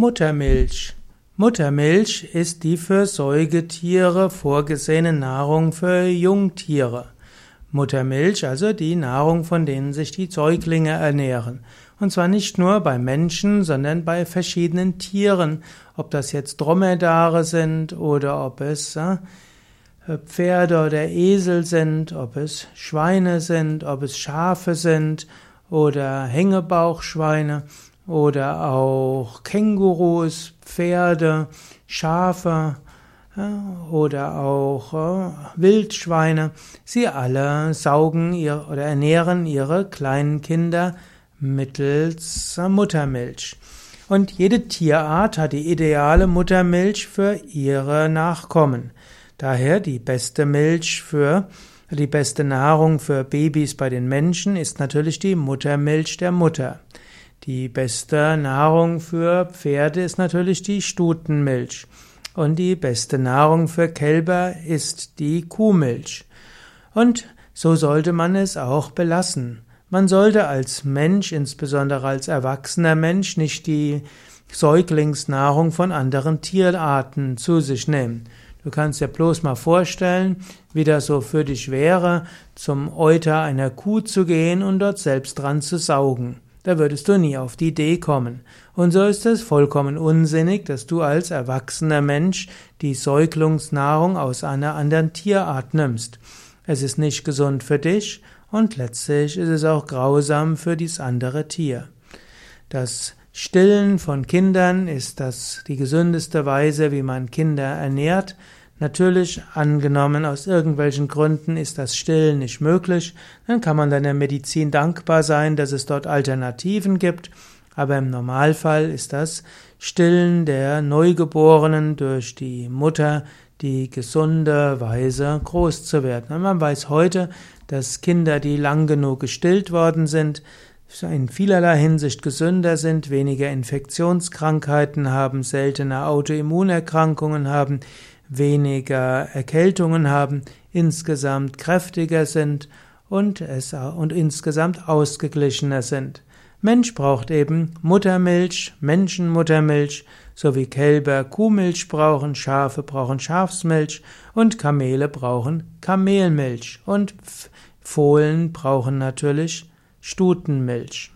Muttermilch. Muttermilch ist die für Säugetiere vorgesehene Nahrung für Jungtiere. Muttermilch, also die Nahrung, von denen sich die Säuglinge ernähren. Und zwar nicht nur bei Menschen, sondern bei verschiedenen Tieren. Ob das jetzt Dromedare sind oder ob es äh, Pferde oder Esel sind, ob es Schweine sind, ob es Schafe sind oder Hängebauchschweine oder auch Kängurus, Pferde, Schafe oder auch äh, Wildschweine. Sie alle saugen ihr oder ernähren ihre kleinen Kinder mittels Muttermilch. Und jede Tierart hat die ideale Muttermilch für ihre Nachkommen. Daher die beste Milch für die beste Nahrung für Babys bei den Menschen ist natürlich die Muttermilch der Mutter. Die beste Nahrung für Pferde ist natürlich die Stutenmilch. Und die beste Nahrung für Kälber ist die Kuhmilch. Und so sollte man es auch belassen. Man sollte als Mensch, insbesondere als erwachsener Mensch, nicht die Säuglingsnahrung von anderen Tierarten zu sich nehmen. Du kannst dir bloß mal vorstellen, wie das so für dich wäre, zum Euter einer Kuh zu gehen und dort selbst dran zu saugen. Da würdest du nie auf die Idee kommen. Und so ist es vollkommen unsinnig, dass du als erwachsener Mensch die Säuglingsnahrung aus einer anderen Tierart nimmst. Es ist nicht gesund für dich und letztlich ist es auch grausam für dies andere Tier. Das Stillen von Kindern ist das die gesündeste Weise, wie man Kinder ernährt. Natürlich, angenommen aus irgendwelchen Gründen ist das Stillen nicht möglich, dann kann man deiner Medizin dankbar sein, dass es dort Alternativen gibt, aber im Normalfall ist das Stillen der Neugeborenen durch die Mutter die gesunde Weise groß zu werden. Und man weiß heute, dass Kinder, die lang genug gestillt worden sind, in vielerlei Hinsicht gesünder sind, weniger Infektionskrankheiten haben, seltener Autoimmunerkrankungen haben, weniger Erkältungen haben, insgesamt kräftiger sind und, es, und insgesamt ausgeglichener sind. Mensch braucht eben Muttermilch, Menschenmuttermilch, so wie Kälber Kuhmilch brauchen, Schafe brauchen Schafsmilch und Kamele brauchen Kamelmilch und Fohlen brauchen natürlich Stutenmilch.